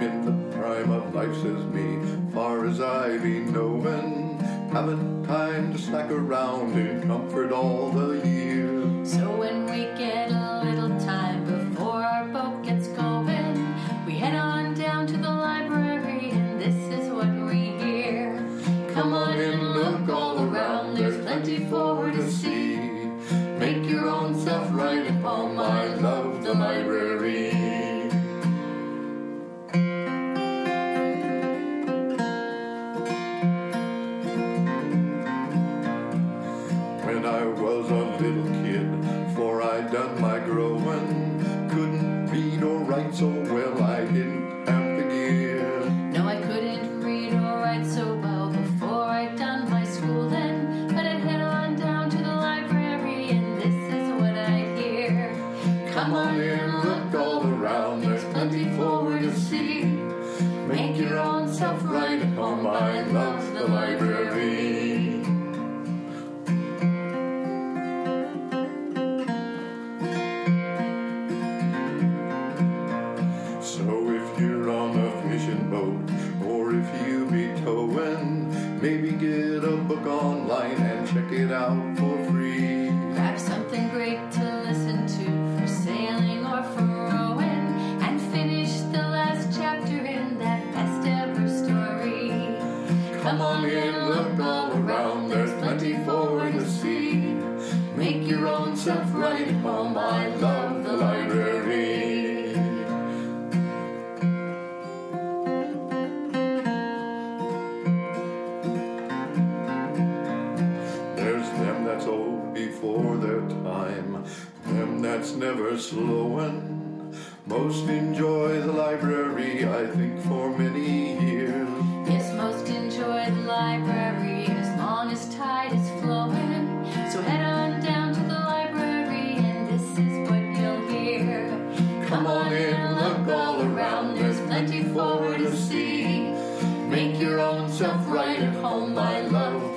I'm in the prime of life, says me, far as I be knowin'. Haven't time to slack around in comfort all the year. So when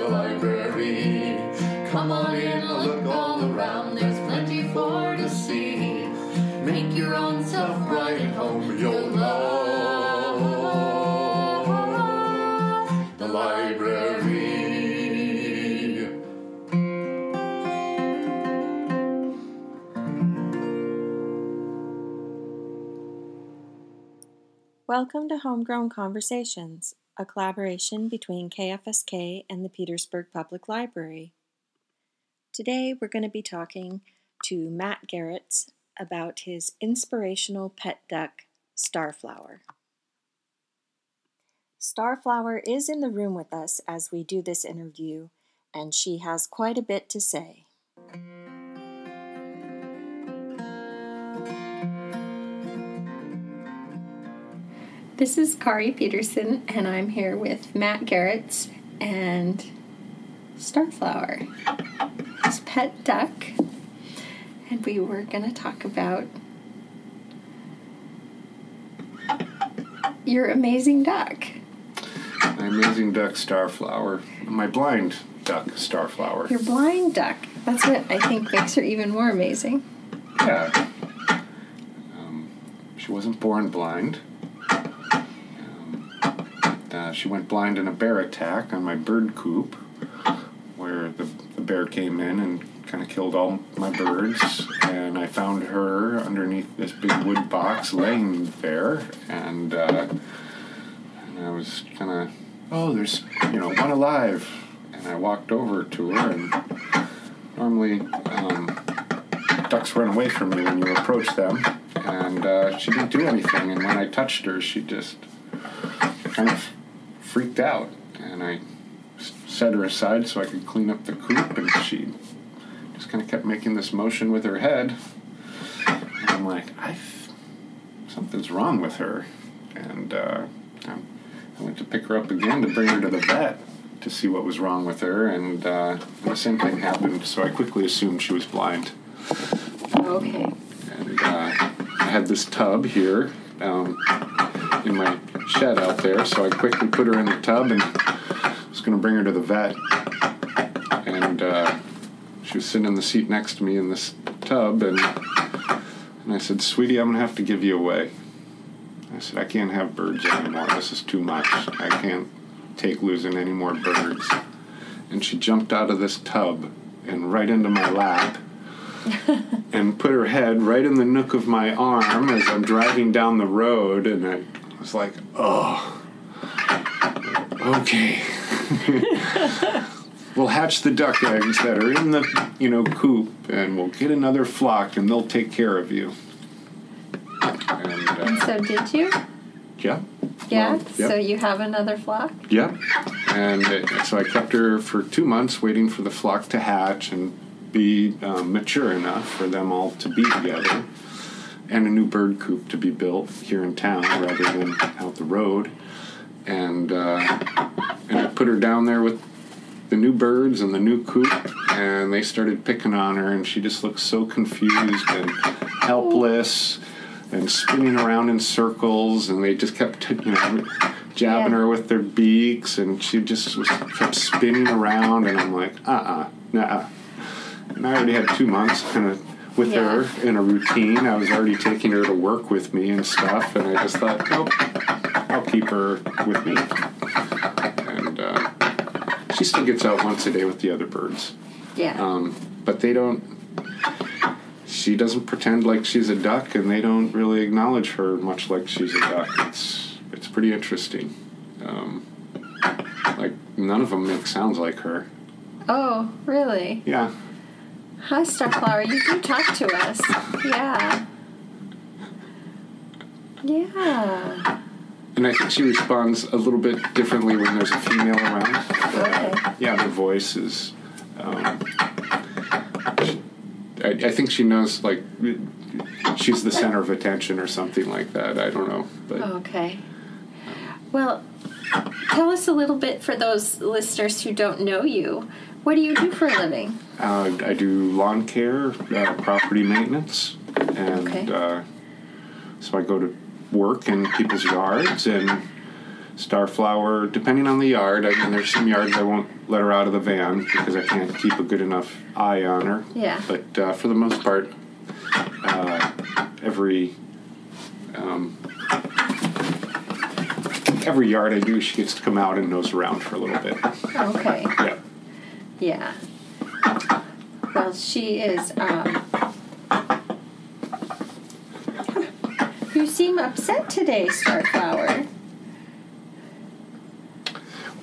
library. Come on in, look all around, there's plenty forward to see. Make your own self right at home, you'll love the library. Welcome to Homegrown Conversations, a collaboration between KFSK and the Petersburg Public Library. Today we're going to be talking to Matt Garretts about his inspirational pet duck, Starflower. Starflower is in the room with us as we do this interview, and she has quite a bit to say. This is Kari Peterson, and I'm here with Matt Garretts and Starflower, his pet duck. And we were going to talk about your amazing duck. My amazing duck Starflower. My blind duck Starflower. Your blind duck. That's what I think makes her even more amazing. Yeah. Um, she wasn't born blind. She went blind in a bear attack on my bird coop, where the, the bear came in and kind of killed all my birds. And I found her underneath this big wood box laying there, and uh, and I was kind of, oh, there's you know one alive, and I walked over to her, and normally um, ducks run away from you when you approach them, and uh, she didn't do anything. And when I touched her, she just kind of freaked out, and I set her aside so I could clean up the coop, and she just kind of kept making this motion with her head. And I'm like, I, something's wrong with her, and uh, I went to pick her up again to bring her to the vet to see what was wrong with her, and, uh, and the same thing happened. So I quickly assumed she was blind. Okay. And uh, I had this tub here um, in my shed out there, so I quickly put her in the tub and was going to bring her to the vet. And uh, she was sitting in the seat next to me in this tub, and and I said, "Sweetie, I'm going to have to give you away." I said, I can't have birds anymore. This is too much. I can't take losing any more birds. And she jumped out of this tub and right into my lap and put her head right in the nook of my arm as I'm driving down the road. And I was like, oh, okay. we'll hatch the duck eggs that are in the you know coop and we'll get another flock and they'll take care of you and, And uh, so did you? yeah Yeah. Well, yep. So you have another flock? Yep. And uh, so I kept her for two months waiting for the flock to hatch and be um, mature enough for them all to be together. And a new bird coop to be built here in town rather than out the road. And, uh, and I put her down there with the new birds and the new coop, and they started picking on her, and she just looked so confused and helpless and spinning around in circles, and they just kept, you know, jabbing Yeah. her with their beaks, and she just was, kept spinning around, and I'm like, uh uh nah. And I already had two months kind of with Yeah. her in a routine. I was already taking her to work with me and stuff, and I just thought, nope, I'll keep her with me. And uh, she still gets out once a day with the other birds. Yeah. Um, but they don't. She doesn't pretend like she's a duck, and they don't really acknowledge her much like she's a duck. It's it's pretty interesting. Um, like none of them make sounds like her. oh, really? Yeah, Hi, Starflower. You do talk to us. Yeah. Yeah. and I think she responds a little bit differently when there's a female around. Yeah, the voice is. Um, I, I think she knows like she's the center of attention or something like that. I don't know, but. Okay. Well, tell us a little bit for those listeners who don't know you. What do you do for a living? Uh, I do lawn care, uh, property maintenance, and Okay. uh, so I go to work in people's yards and Starflower. Depending on the yard, I mean, there's some yards I won't let her out of the van because I can't keep a good enough eye on her. Yeah. But uh, for the most part, uh, every um, every yard I do, she gets to come out and nose around for a little bit. Okay. Yeah. Yeah. Well, she is. Um, you seem upset today, Starflower.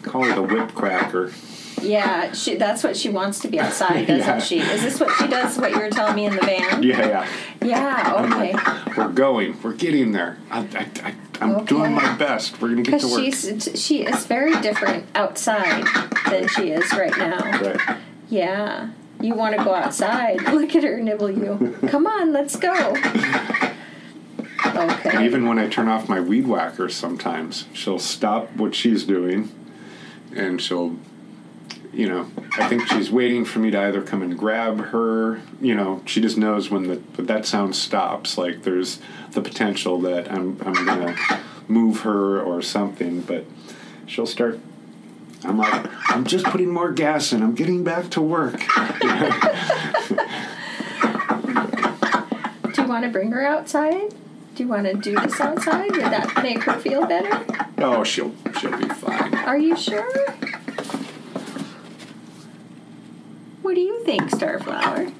Call her the whip cracker. Yeah, she, that's what she wants to be outside, doesn't Yeah. she? Is this what she does? What you were telling me in the van? Yeah, yeah. Yeah. Okay. We're going. We're getting there. I, I, I, I'm Okay. doing my best. We're gonna get to work. she's she is very different outside than she is right now. Right. Yeah. You want to go outside? Look at her nibble you. Come on, let's go. And Okay. even when I turn off my weed whacker, sometimes she'll stop what she's doing, and she'll, you know, I think she's waiting for me to either come and grab her. You know, she just knows when the that sound stops. Like there's the potential that I'm I'm gonna move her or something, but she'll start. I'm like, I'm just putting more gas in. I'm getting back to work. Do you want to bring her outside? Do you want to do this outside? Would that make her feel better? Oh, she'll she'll be fine. Are you sure? What do you think, Starflower?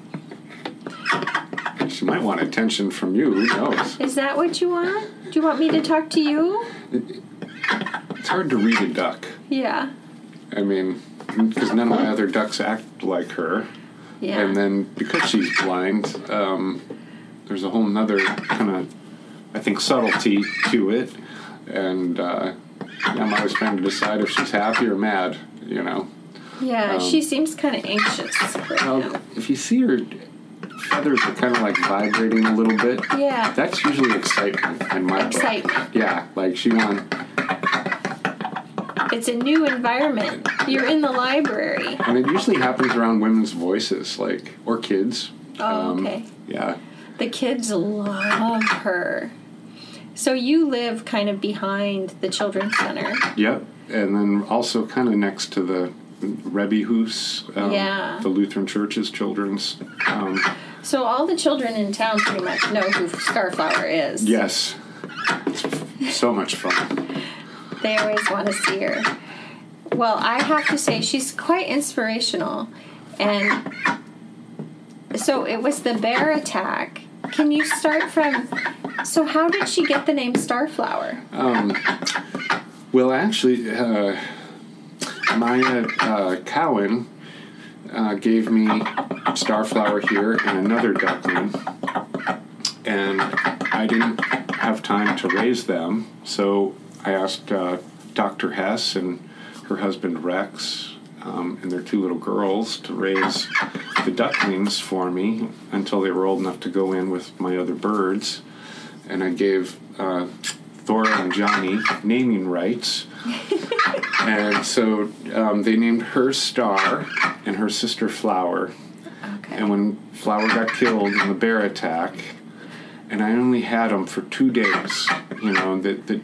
She might want attention from you. Who knows? Is that what you want? Do you want me to talk to you? It's hard to read a duck. Yeah. I mean, because none of my other ducks act like her. Yeah. And then because she's blind, um, there's a whole nother kind of, I think, subtlety to it. And uh, I'm always trying to decide if she's happy or mad, you know. Yeah, um, she seems kind of anxious right Now, if you see her feathers are kind of like vibrating a little bit, Yeah. that's usually excitement in my book. Excitement. Yeah, like she won. It's a new environment. You're in the library. And it usually happens around women's voices, like, or kids. Oh, Um, okay. Yeah. The kids love her. So you live kind of behind the children's center. Yep. And then also kind of next to the Rebbe Hus, um, Yeah. the Lutheran Church's children's. Um, So all the children in town pretty much know who Starflower is. yes. so much fun. They always want to see her. Well, I have to say, she's quite inspirational. And so it was the bear attack. Can you start from. So, how did she get the name Starflower? Um, well, actually, uh, Maya uh, Cowan uh, gave me Starflower here and another duckling, and I didn't have time to raise them, so I asked uh, Dr. Hess and her husband Rex um, and their two little girls to raise the ducklings for me until they were old enough to go in with my other birds, and I gave. Thora and Johnny naming rights. and so um, they named her Star and her sister Flower. Okay. And when Flower got killed in the bear attack, and I only had them for two days, you know, the, the,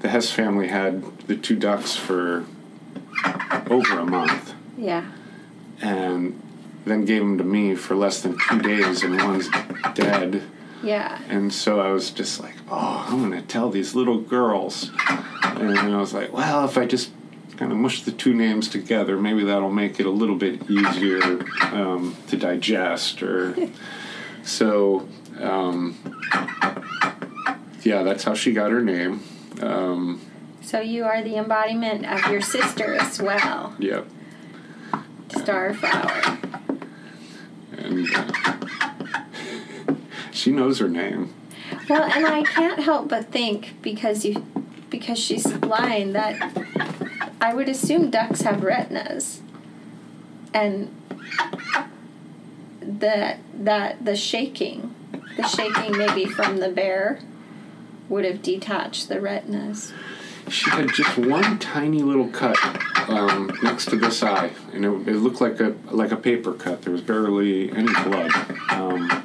the Hess family had the two ducks for over a month Yeah. and then gave them to me for less than two days, and one's dead. Yeah. And so I was just like, oh, I'm going to tell these little girls. And I was like, well, if I just kind of mush the two names together, maybe that'll make it a little bit easier um, to digest. Or so, um, yeah, that's how she got her name. Um, So, you are the embodiment of your sister as well, yep. Starflower. And uh, she knows her name. Well, and I can't help but think because you because she's blind that I would assume ducks have retinas. And that that the shaking, the shaking maybe from the bear would have detached the retinas. She had just one tiny little cut um, next to this eye, and it, it looked like a like a paper cut. There was barely any blood, um,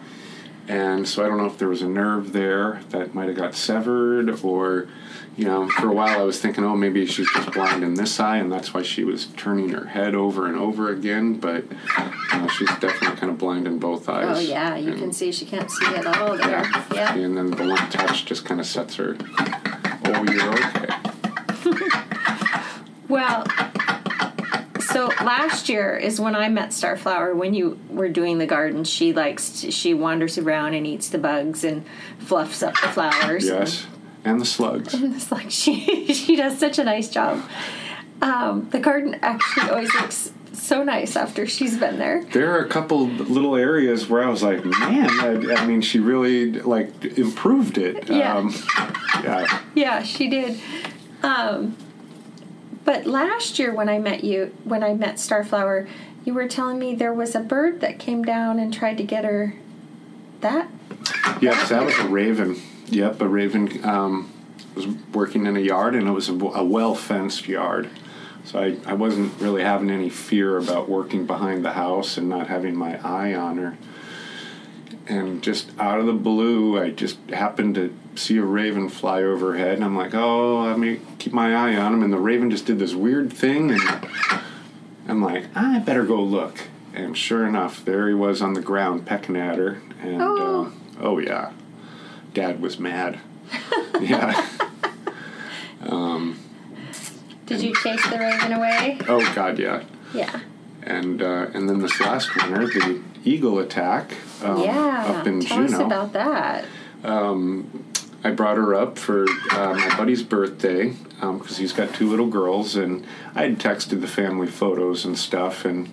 and so I don't know if there was a nerve there that might have got severed, or you know, for a while I was thinking, oh, maybe she's just blind in this eye, and that's why she was turning her head over and over again. But uh, she's definitely kind of blind in both eyes. Oh yeah, you And- can see she can't see at all there. Yeah. and then the one touch just kind of sets her. Oh, you're okay. Well, so last year is when I met Starflower. When you were doing the garden, she likes to, she wanders around and eats the bugs and fluffs up the flowers. Yes, and the slugs. And it's like she she does such a nice job. Um, the garden actually always looks so nice after she's been there. There are a couple little areas where I was like, man, I, I mean, she really like improved it. Yeah. Um, yeah. Yeah, she did. Um, but last year when I met you, when I met Starflower, you were telling me there was a bird that came down and tried to get her. That Yes, that was a raven. Yep, a raven um, was working in a yard, and it was a, a well fenced yard. So I, I wasn't really having any fear about working behind the house and not having my eye on her. And just out of the blue, I just happened to see a raven fly overhead, and I'm like, oh, let me keep my eye on him. And the raven just did this weird thing, and I'm like, I better go look. And sure enough, there he was on the ground pecking at her. And Oh. uh, oh yeah, Dad was mad. yeah. did you chase the raven away? Oh God, yeah. Yeah. And uh, and then this last winter, the eagle attack um, yeah. up in Tell us about that. I brought her up for uh, my buddy's birthday because he's got two little girls, and I had texted the family photos and stuff, and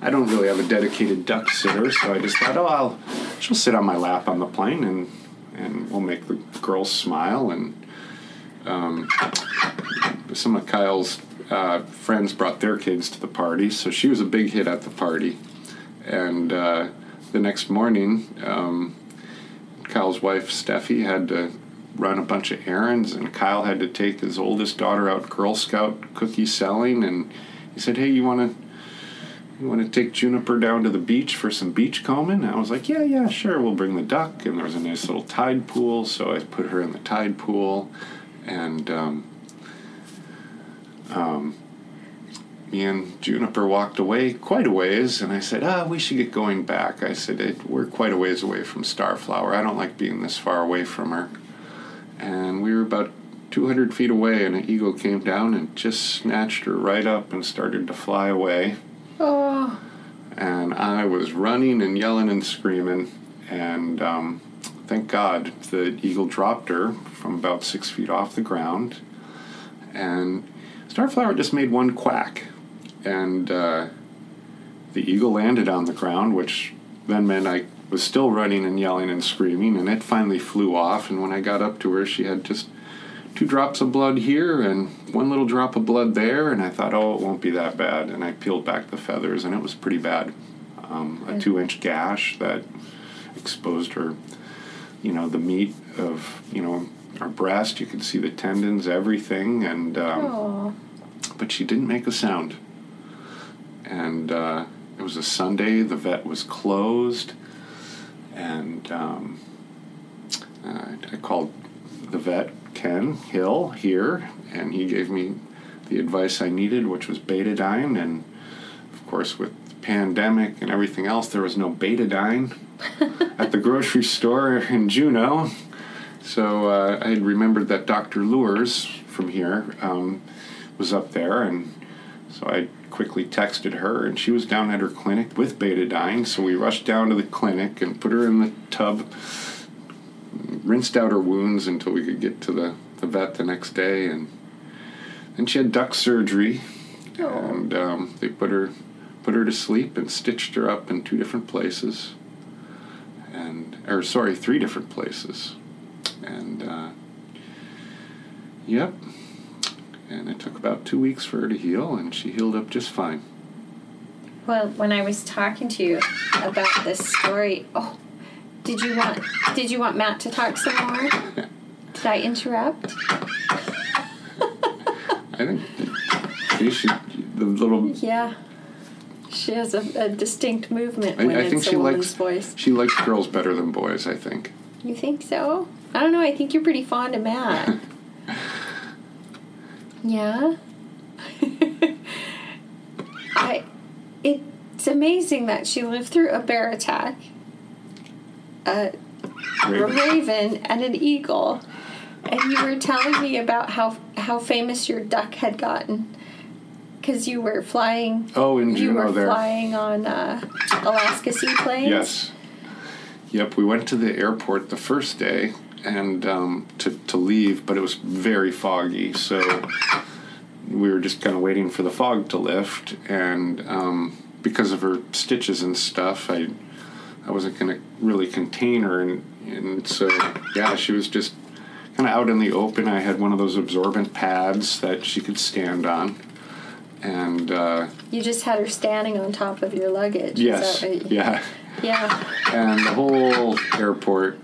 I don't really have a dedicated duck sitter, so I just thought, oh, I'll she'll sit on my lap on the plane, and and we'll make the girls smile, and um, some of Kyle's uh, friends brought their kids to the party, so she was a big hit at the party, and uh, the next morning. Um, Kyle's wife Steffi had to run a bunch of errands, and Kyle had to take his oldest daughter out Girl Scout cookie selling. And he said, "Hey, you want to you want to take Juniper down to the beach for some beach combing?" And I was like, "Yeah, yeah, sure. We'll bring the duck." And there was a nice little tide pool, so I put her in the tide pool, and um, um, me and Juniper walked away quite a ways, and I said, "Ah, we should get going back." I said, it, "We're quite a ways away from Starflower. I don't like being this far away from her." And we were about 200 feet away, and an eagle came down and just snatched her right up and started to fly away. Oh, And I was running and yelling and screaming, and um, thank God the eagle dropped her from about six feet off the ground. And Starflower just made one quack, and uh, the eagle landed on the ground, which then meant I was still running and yelling and screaming, and it finally flew off. And when I got up to her, she had just two drops of blood here and one little drop of blood there, and I thought, oh, it won't be that bad. And I peeled back the feathers, and it was pretty bad. Um, a two inch gash that exposed her, you know, the meat of, you know, our breast. You could see the tendons, everything, and um, but she didn't make a sound. And uh, it was a Sunday. The vet was closed, and um, uh, I called the vet Ken Hill here, and he gave me the advice I needed, which was betadine. And of course, with the pandemic and everything else, there was no betadine at the grocery store in Juneau. So uh, I had remembered that Dr. Lures from here um, was up there, and so I quickly texted her, and she was down at her clinic with betadine. So we rushed down to the clinic and put her in the tub, rinsed out her wounds until we could get to the, the vet the next day, and then she had duck surgery, and um, they put her put her to sleep and stitched her up in two different places, and or sorry, three different places, and uh, yep. And it took about two weeks for her to heal, and she healed up just fine. well, when I was talking to you about this story, oh, did you want did you want Matt to talk some more? Did I interrupt? I think she should, the little. Yeah. She has a, a distinct movement I, when I it's think a she woman's likes voice. she likes girls better than boys. I think. You think so? I don't know. I think you're pretty fond of Matt. yeah. I. It's amazing that she lived through a bear attack, a Raven. raven, and an eagle, and you were telling me about how how famous your duck had gotten because you were flying. Oh, in You were there. flying on uh, Alaska seaplanes. Yes. Yep, we went to the airport the first day and um, to to leave, but it was very foggy, so we were just kind of waiting for the fog to lift, and um, because of her stitches and stuff, I I wasn't going to really contain her, and and so yeah, she was just kind of out in the open. I had one of those absorbent pads that she could stand on, and uh, You just had her standing on top of your luggage. yes, yeah. Yeah. and the whole airport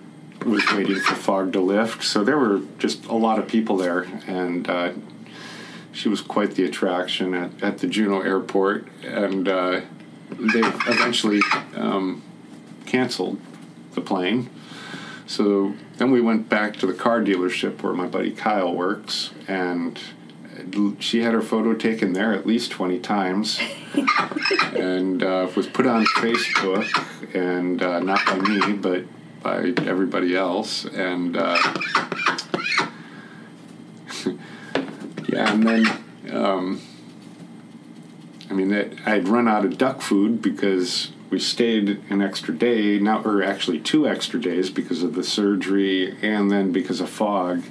was waiting for fog to lift. So there were just a lot of people there, and uh, she was quite the attraction at, at the Juneau airport. And uh, they eventually um, canceled the plane. So then we went back to the car dealership where my buddy Kyle works, and she had her photo taken there at least 20 times and uh, was put on Facebook, and uh, not by me, but by everybody else. And uh, yeah, and then um, I mean, that I had run out of duck food because we stayed an extra day, now or actually two extra days because of the surgery, and then because of fog.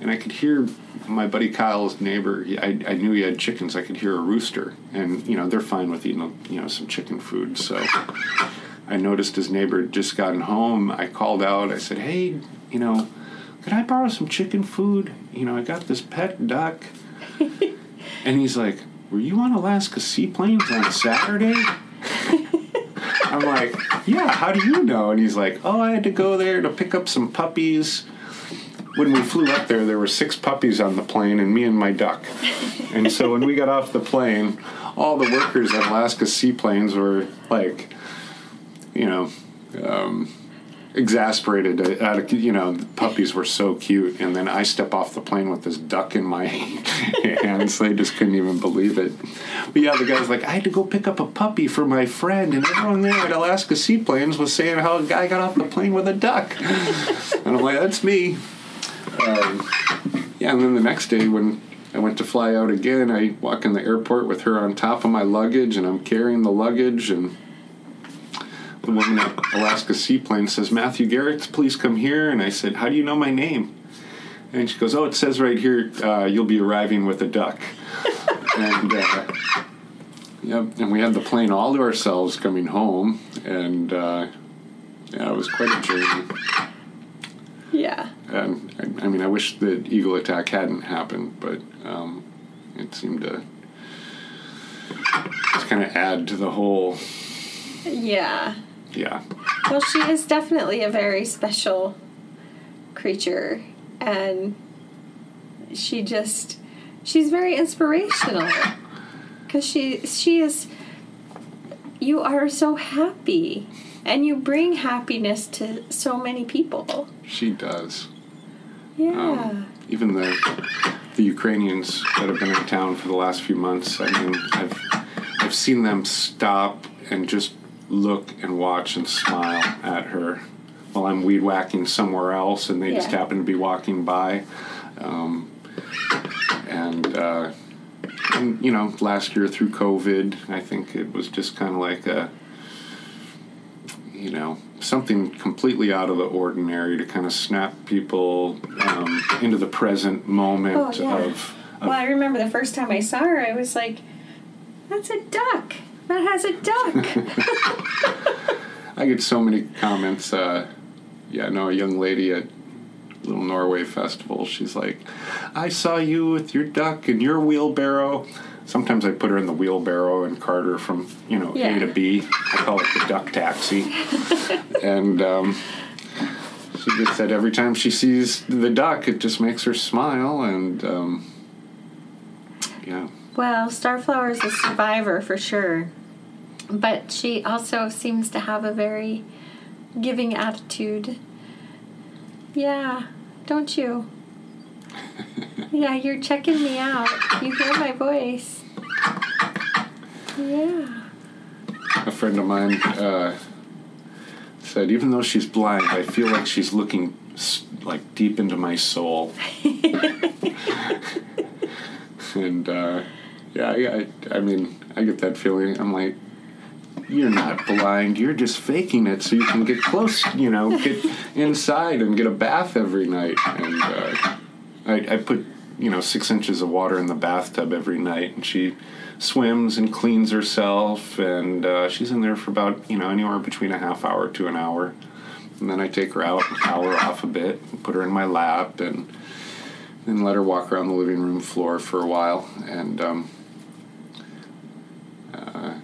And I could hear my buddy Kyle's neighbor. I, I knew he had chickens. I could hear a rooster, and you know they're fine with eating you know some chicken food. So I noticed his neighbor had just gotten home. I called out. I said, "Hey, you know, could I borrow some chicken food? You know, I got this pet duck." and he's like, "Were you on Alaska seaplanes on Saturday?" I'm like, "Yeah. How do you know?" And he's like, "Oh, I had to go there to pick up some puppies." when we flew up there, there were six puppies on the plane and me and my duck. And so when we got off the plane, all the workers at Alaska Seaplanes were like, you know, um, exasperated at you know the puppies were so cute and then i step off the plane with this duck in my hands. They just couldn't even believe it. But yeah the guy's like i had to go pick up a puppy for my friend and everyone there at alaska seaplanes was saying how a guy got off the plane with a duck. And i'm like that's me. Um, yeah, and then the next day when I went to fly out again, I walk in the airport with her on top of my luggage, and I'm carrying the luggage, and the woman at Alaska Seaplane says, Matthew Garrett, please come here. And I said, How do you know my name? And she goes, Oh, it says right here, uh, you'll be arriving with a duck. and, uh, yep, and we had the plane all to ourselves coming home. And, uh, yeah, it was quite a journey. Yeah. And I, I mean, I wish the eagle attack hadn't happened, but um, it seemed to just kind of add to the whole, Yeah. Yeah. Well, she is definitely a very special creature, and she just she's very inspirational because she she is. You are so happy, and you bring happiness to so many people. She does. Yeah. Um, even the the Ukrainians that have been in town for the last few months. I mean, I've I've seen them stop and just look and watch and smile at her while I'm weed whacking somewhere else, and they just happen to be walking by. Um, and, uh, and you know, last year through COVID, I think it was just kind of like a you know something completely out of the ordinary to kind of snap people um, into the present moment Oh, yeah. of, of Well, I remember the first time I saw her, I was like, "That's a duck. That has a duck." I get so many comments. Uh, yeah, I know a young lady at Little Norway Festival. She's like, "I saw you with your duck and your wheelbarrow." Sometimes I put her in the wheelbarrow and cart her from you know Yeah. A to B. I call it the duck taxi. and um, she just said every time she sees the duck, it just makes her smile. And um, yeah, Well, Starflower is a survivor for sure. But she also seems to have a very giving attitude. Yeah, don't you? yeah, you're checking me out. You hear my voice. Yeah. a friend of mine uh, said, even though she's blind, I feel like she's looking like deep into my soul. and uh, yeah, I, I, I mean, I get that feeling. I'm like, you're not blind. You're just faking it so you can get close. You know, get inside and get a bath every night. And uh, I, I put you know six inches of water in the bathtub every night, and she swims and cleans herself, and uh, she's in there for about you know anywhere between a half hour to an hour. And then I take her out and towel her off a bit, and put her in my lap, and then let her walk around the living room floor for a while. And um, uh,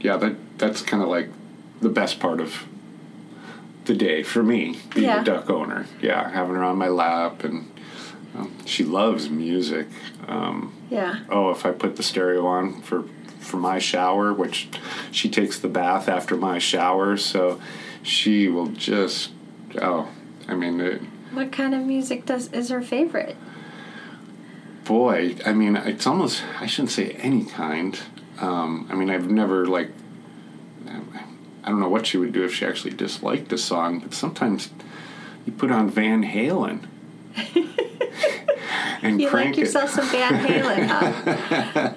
yeah, that that's kind of like the best part of the day for me, being Yeah. a duck owner. Yeah, having her on my lap, and um, she loves music. Um, Yeah. oh, if I put the stereo on for for my shower, which she takes the bath after my shower, so she will just oh, I mean, it, What kind of music does is her favorite? boy, I mean, it's almost I shouldn't say any kind. Um, I mean, I've never like I don't know what she would do if she actually disliked a song, but sometimes you put on Van Halen. and You crank like it. yourself some Van Halen, huh?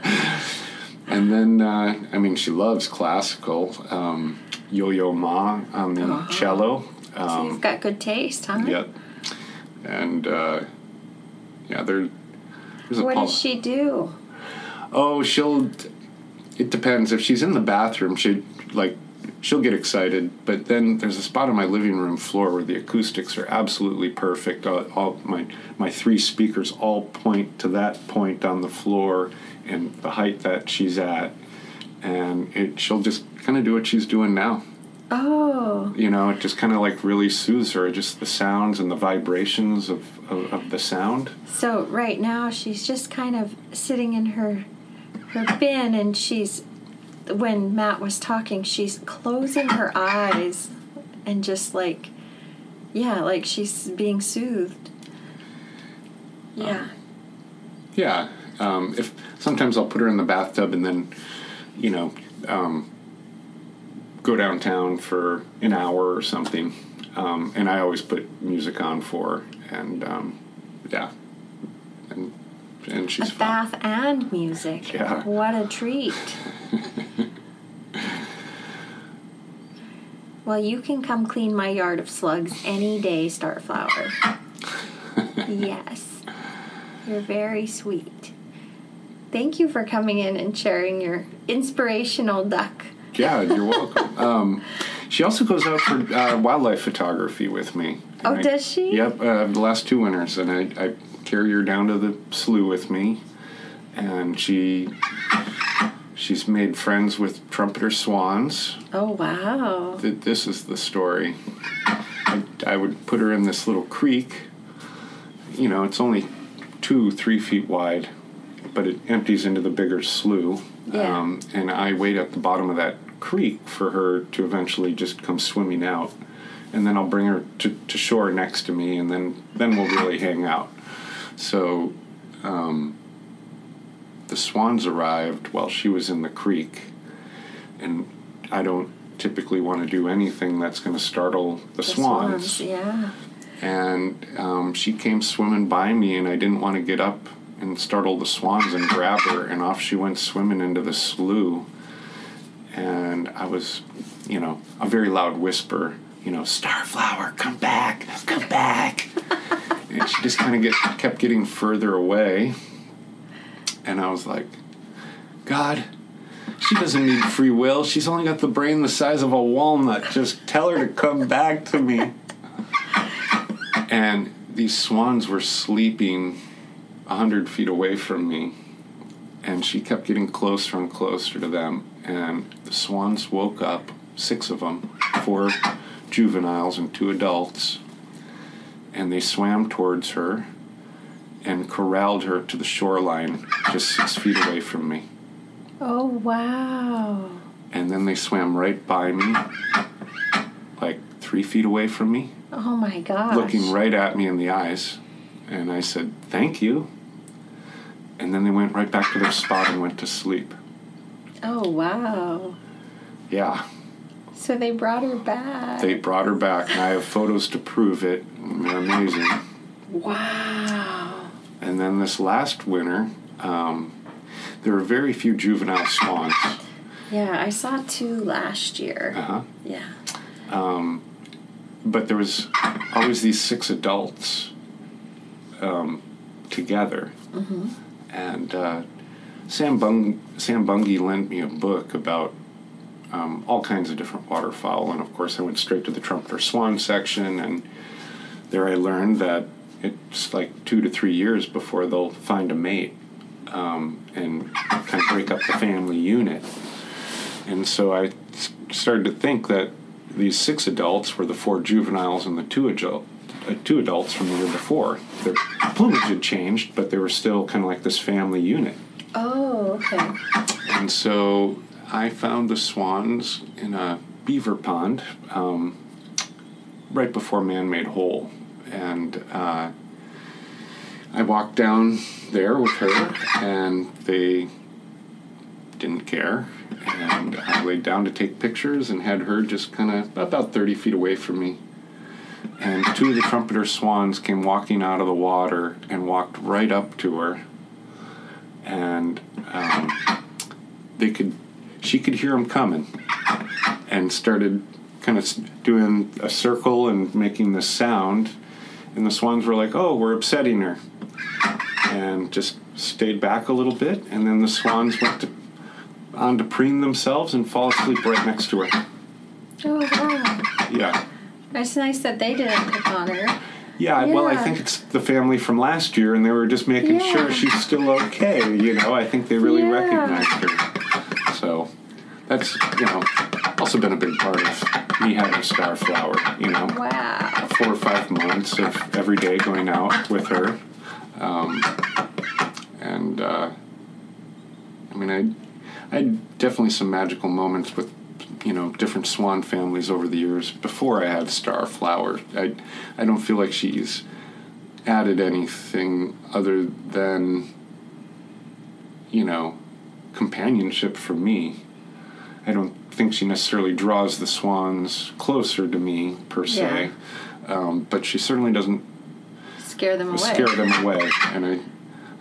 And then, uh, I mean, she loves classical. Um, Yo Yo Ma on the cello. She's Um, got good taste, huh? yep. And uh, yeah, there, there's a What Paul- does she do? Oh, she'll. It depends. If she's in the bathroom, she like she'll get excited. But then there's a spot on my living room floor where the acoustics are absolutely perfect. All, all my my three speakers all point to that point on the floor and the height that she's at, and it she'll just kind of do what she's doing now. Oh, You know, it just kind of like really soothes her. Just the sounds and the vibrations of, of, of the sound. so right now she's just kind of sitting in her her bin, and she's when Matt was talking, she's closing her eyes and just like, yeah, like she's being soothed. Yeah. Yeah. Um, if sometimes I'll put her in the bathtub and then, you know, um, go downtown for an hour or something, um, and I always put music on for her, and um, yeah, and she's a bath and music. Yeah. What a treat. well, you can come clean my yard of slugs any day, Starflower. yes. You're very sweet. Thank you for coming in and sharing your inspirational duck. Yeah, you're welcome. um, she also goes out for uh, wildlife photography with me. Oh, I- does she? Yep, uh, the last two winters, and I, I carry her down to the slough with me, and she she's made friends with trumpeter swans. Oh, wow. Th- This is the story. I, I would put her in this little creek. You know, it's only two, three feet wide, but it empties into the bigger slough. Yeah. Um, and I wait at the bottom of that creek for her to eventually just come swimming out. And then I'll bring her to, to shore next to me, and then, then we'll really hang out. So um, the swans arrived while she was in the creek, and I don't typically want to do anything that's going to startle the, The swans. Yeah. And um, she came swimming by me, and I didn't want to get up and startle the swans and grab her, and off she went swimming into the slough. And I was, you know, a very loud whisper, you know, Starflower, come back, come back. And she just kind of get kept getting further away. And I was like, God, she doesn't need free will. She's only got the brain the size of a walnut. Just tell her to come back to me. And these swans were sleeping a hundred feet away from me. And she kept getting closer and closer to them. And the swans woke up, six of them, four juveniles and two adults. And they swam towards her and corralled her to the shoreline just six feet away from me. Oh, wow. And then they swam right by me, like three feet away from me, Oh, my gosh. looking right at me in the eyes. And I said, Thank you. And then they went right back to their spot and went to sleep. Oh, wow. Yeah, So they brought her back. they brought her back, and I have photos to prove it. They're amazing. Wow. And then this last winter, um, there were very few juvenile swans. Yeah, I saw two last year. Uh-huh. Yeah. but there was always these six adults um, together. And uh, Sam, Bung- Sam Bungie lent me a book about um, all kinds of different waterfowl. And of course, I went straight to the trumpeter swan section. And there I learned that it's like two to three years before they'll find a mate um, and kind of break up the family unit. And so I started to think that these six adults were the four juveniles and the two adult, uh, two adults from the year before. Their plumage had changed, but they were still kind of like this family unit. Oh, okay. And so I found the swans in a beaver pond um, right before Man Made Hole. And uh, I walked down there with her, and they didn't care. And I laid down to take pictures and had her just kind of about 30 feet away from me. And two of the trumpeter swans came walking out of the water and walked right up to her. And um, they could, she could hear them coming, and started kind of doing a circle and making this sound. And the swans were like, "Oh, we're upsetting her," and just stayed back a little bit. And then the swans went to, on to preen themselves and fall asleep right next to her. Oh, wow. Yeah. It's nice that they didn't pick on her. Yeah, well, I think it's the family from last year, and they were just making Yeah. sure she's still okay. You know, I think they really Yeah. recognized her. So that's you know also been a big part of me having Starflower. You know, Wow. four or five months of every day going out with her, um, and uh, I mean, I I had definitely some magical moments with you know different swan families over the years before I had Starflower. I I don't feel like she's added anything other than you know companionship for me. I don't think she necessarily draws the swans closer to me per se, um, but she certainly doesn't Scare them away. scare them away. And I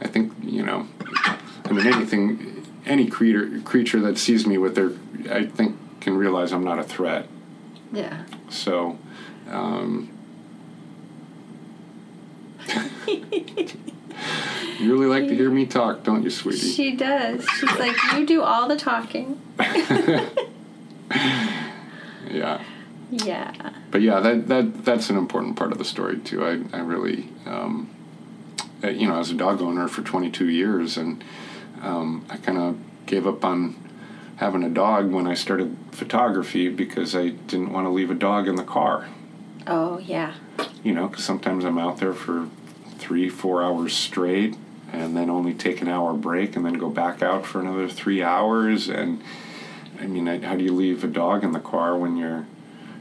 I think you know, I mean anything, any creature creature that sees me with their, I think can realize I'm not a threat. Yeah. So, um, you really like to hear me talk, don't you, sweetie? She does. She's like, you do all the talking. yeah. Yeah. But yeah, that, that that's an important part of the story too. I I really, um, uh, you know, as a dog owner for 22 years, and um, I kind of gave up on having a dog when I started photography because I didn't want to leave a dog in the car. Oh, yeah. You know, because sometimes I'm out there for three, four hours straight, and then only take an hour break, and then go back out for another three hours. And I mean, how do you leave a dog in the car when you're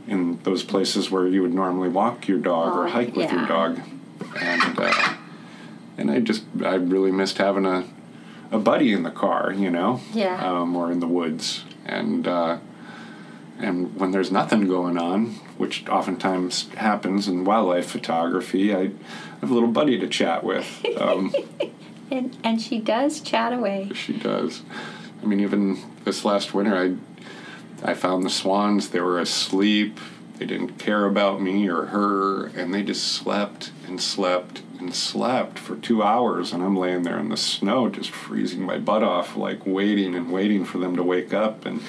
in those places where you would normally walk your dog or Oh, hike with your dog? And uh, and I just I really missed having a a buddy in the car, you know, Yeah. um, or in the woods, and. Uh, and when there's nothing going on, which oftentimes happens in wildlife photography, I have a little buddy to chat with. Um, And, and she does chat away. she does. I mean, even this last winter, I I found the swans. They were asleep. They didn't care about me or her, and they just slept and slept and slept for two hours. And I'm laying there in the snow, just freezing my butt off, like waiting and waiting for them to wake up. And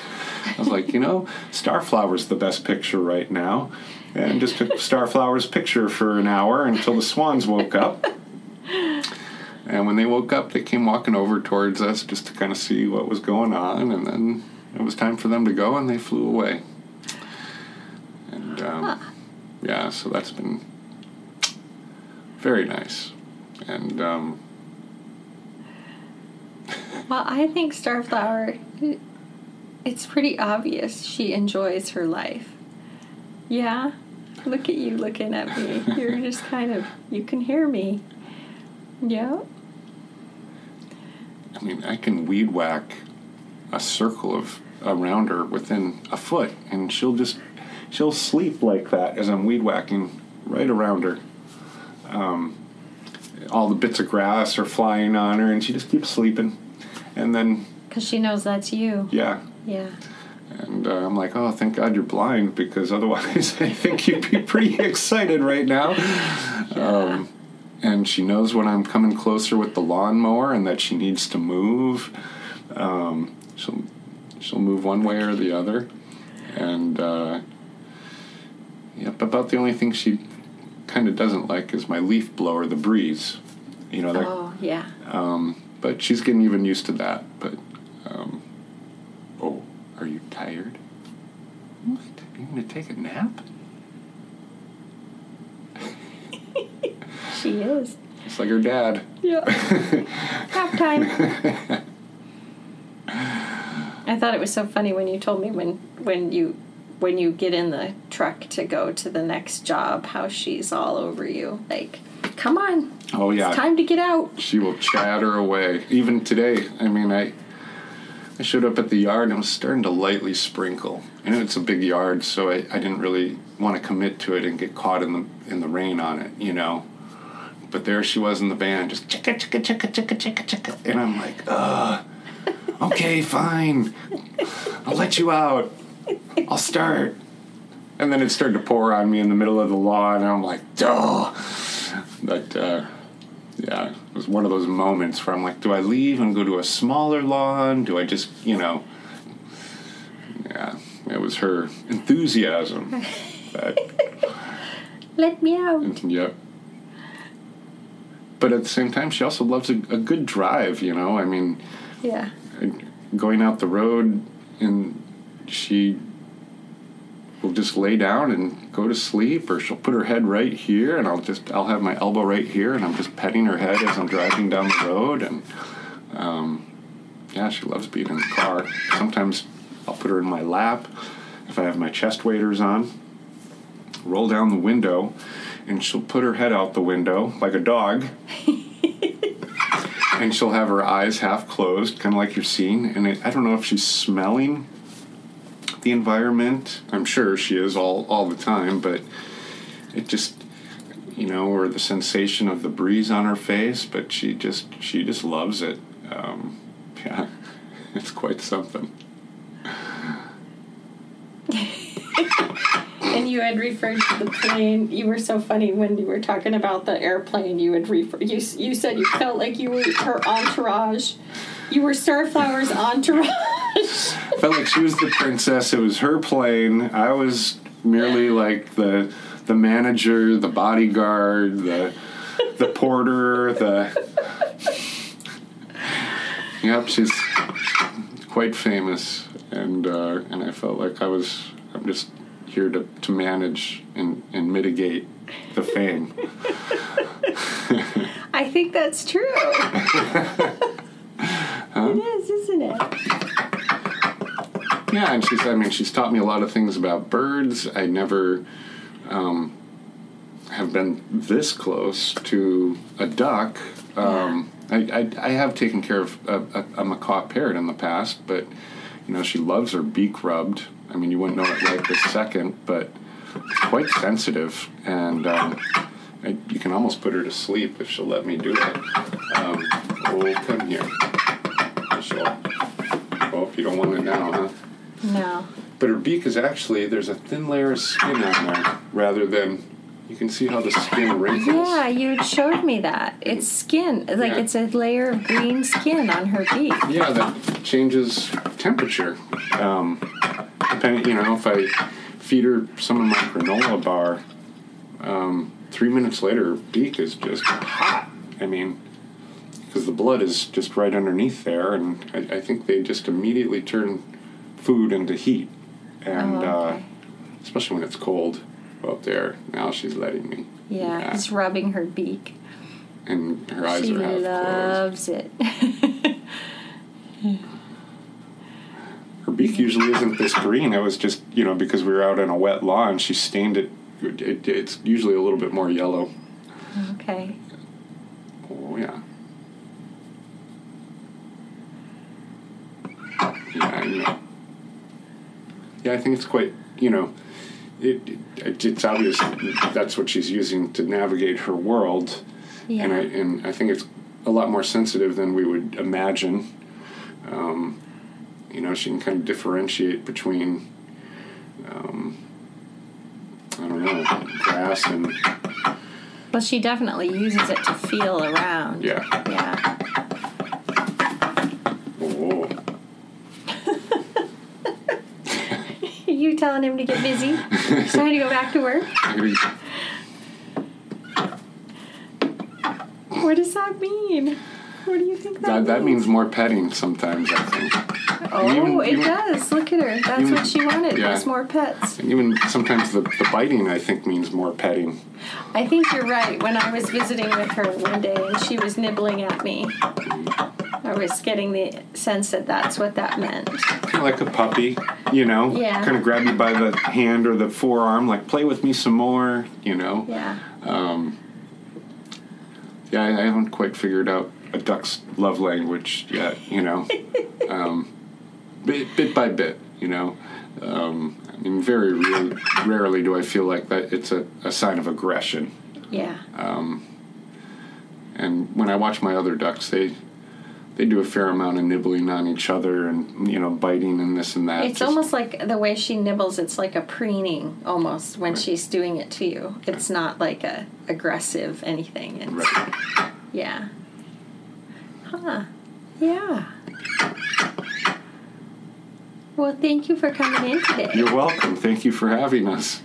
I was like, you know, Starflower's the best picture right now. And just took Starflower's picture for an hour until the swans woke up. And when they woke up, they came walking over towards us just to kind of see what was going on. And then it was time for them to go, and they flew away. And um, yeah, so that's been very nice. And um, Well, I think Starflower, it's pretty obvious she enjoys her life. Yeah? Look at you looking at me. You're just kind of, you can hear me. Yeah? I mean, I can weed whack a circle of around her within a foot, and she'll just she'll sleep like that as I'm weed whacking right around her. Um, all the bits of grass are flying on her, and she just keeps sleeping. And then, Because she knows that's you. yeah, Yeah. and uh, I'm like, oh, thank God you're blind, because otherwise I think you'd be pretty excited right now. Um, and she knows when I'm coming closer with the lawnmower and that she needs to move. Um, she'll she'll move one way or the other, and uh, yep. About the only thing she kind of doesn't like is my leaf blower, the breeze. You know, that Oh, yeah. um, but she's getting even used to that. But um, oh, are you tired? What? You gonna take a nap? She is. It's like her dad. Yeah. Nap time. I thought it was so funny when you told me when when you when you get in the truck to go to the next job how she's all over you like come on Oh yeah. it's time to get out She will chatter away. Even today, I mean, I I showed up at the yard and it was starting to lightly sprinkle. I know it's a big yard, so I, I didn't really want to commit to it and get caught in the in the rain on it, you know. But there she was in the van, just chicka chicka chicka chicka chicka chicka, and I'm like, ugh. Okay, fine. I'll let you out. I'll start. And then it started to pour on me in the middle of the lawn, and I'm like, duh. But uh, yeah, it was one of those moments where I'm like, do I leave and go to a smaller lawn? Do I just, you know? Yeah, it was her enthusiasm. that, let me out yep. But at the same time, she also loves a, a good drive, you know? I mean, yeah going out the road and she will just lay down and go to sleep or she'll put her head right here and I'll just I'll have my elbow right here and I'm just petting her head as I'm driving down the road and um, yeah she loves being in the car sometimes I'll put her in my lap if I have my chest waders on roll down the window and she'll put her head out the window like a dog and she'll have her eyes half closed, kind of like you're seeing. And it, I don't know if she's smelling the environment. I'm sure she is all all the time, but it just you know, or the sensation of the breeze on her face, but she just she just loves it. Um, yeah, it's quite something. And you had referred to the plane. You were so funny when you were talking about the airplane. You had refer. You you said you felt like you were her entourage. You were Starflower's entourage. I felt like she was the princess. It was her plane. I was merely like the the manager, the bodyguard, the the porter, the. Yep, she's quite famous, and uh, and I felt like I was. I'm just here to, to manage and, and mitigate the fame. I think that's true. It is, isn't it? Yeah, and she's. I mean, she's taught me a lot of things about birds. I never um, have been this close to a duck. Um, I, I, I have taken care of a, a, a macaw parrot in the past, but you know she loves her beak rubbed. I mean, you wouldn't know it right this second, but it's quite sensitive, and um, I, you can almost put her to sleep if she'll let me do it. Um, oh, come here. She'll, oh, you don't want it now, huh? No. But her beak is actually there's a thin layer of skin on there, rather than you can see how the skin wrinkles. Yeah, you showed me that. It's skin. Like Yeah. it's a layer of green skin on her beak. Yeah, that changes temperature. Um, depending, you know, if I feed her some of my granola bar, um, three minutes later, her beak is just hot. I mean, because the blood is just right underneath there, and I, I think they just immediately turn food into heat, and Oh, okay. uh, especially when it's cold. Up there now, she's letting me. Yeah, he's rubbing her beak. and her eyes She are half closed. loves it. Her beak usually isn't this green. It was just, you know, because we were out on a wet lawn, she stained it. it it's usually a little bit more yellow. okay. Oh, yeah. Yeah, I know. Yeah, I think it's quite, you know, it, it it's obvious that's what she's using to navigate her world. Yeah. and I and I think it's a lot more sensitive than we would imagine. Um, you know, she can kind of differentiate between, um, I don't know, grass and well, she definitely uses it to feel around. yeah. Yeah. Oh, Are you telling him to get busy? He's trying to go back to work? What does that mean? What do you think that, that that means? means more petting sometimes. I think. Oh, even- it even- does. Look at her. That's even- what she wanted. yeah. Was more pets. Even sometimes the, the biting, I think, means more petting. I think you're right. When I was visiting with her one day and she was nibbling at me, mm-hmm. I was getting the sense that that's what that meant. Kind of like a puppy, you know? Yeah. Kind of grab you by the hand or the forearm, like, play with me some more, you know? Yeah. Um, yeah, I, I haven't quite figured out a duck's love language yet, you know? um, bit, bit by bit, you know? Um, I mean, very rarely, rarely do I feel like that it's a, a sign of aggression. Yeah. Um, And when I watch my other ducks, they they do a fair amount of nibbling on each other and you know biting and this and that. It's Just- almost like the way she nibbles. It's like a preening almost when she's doing it to you. It's not like a aggressive anything. It's, right. Yeah. Huh. Yeah. Well, thank you for coming in today. You're welcome. Thank you for having us.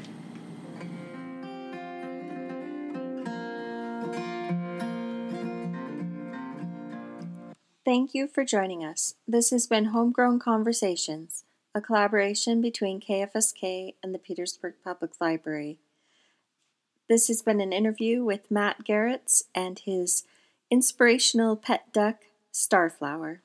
Thank you for joining us. This has been Homegrown Conversations, a collaboration between KFSK and the Petersburg Public Library. This has been an interview with Matt Garretts and his inspirational pet duck, Starflower.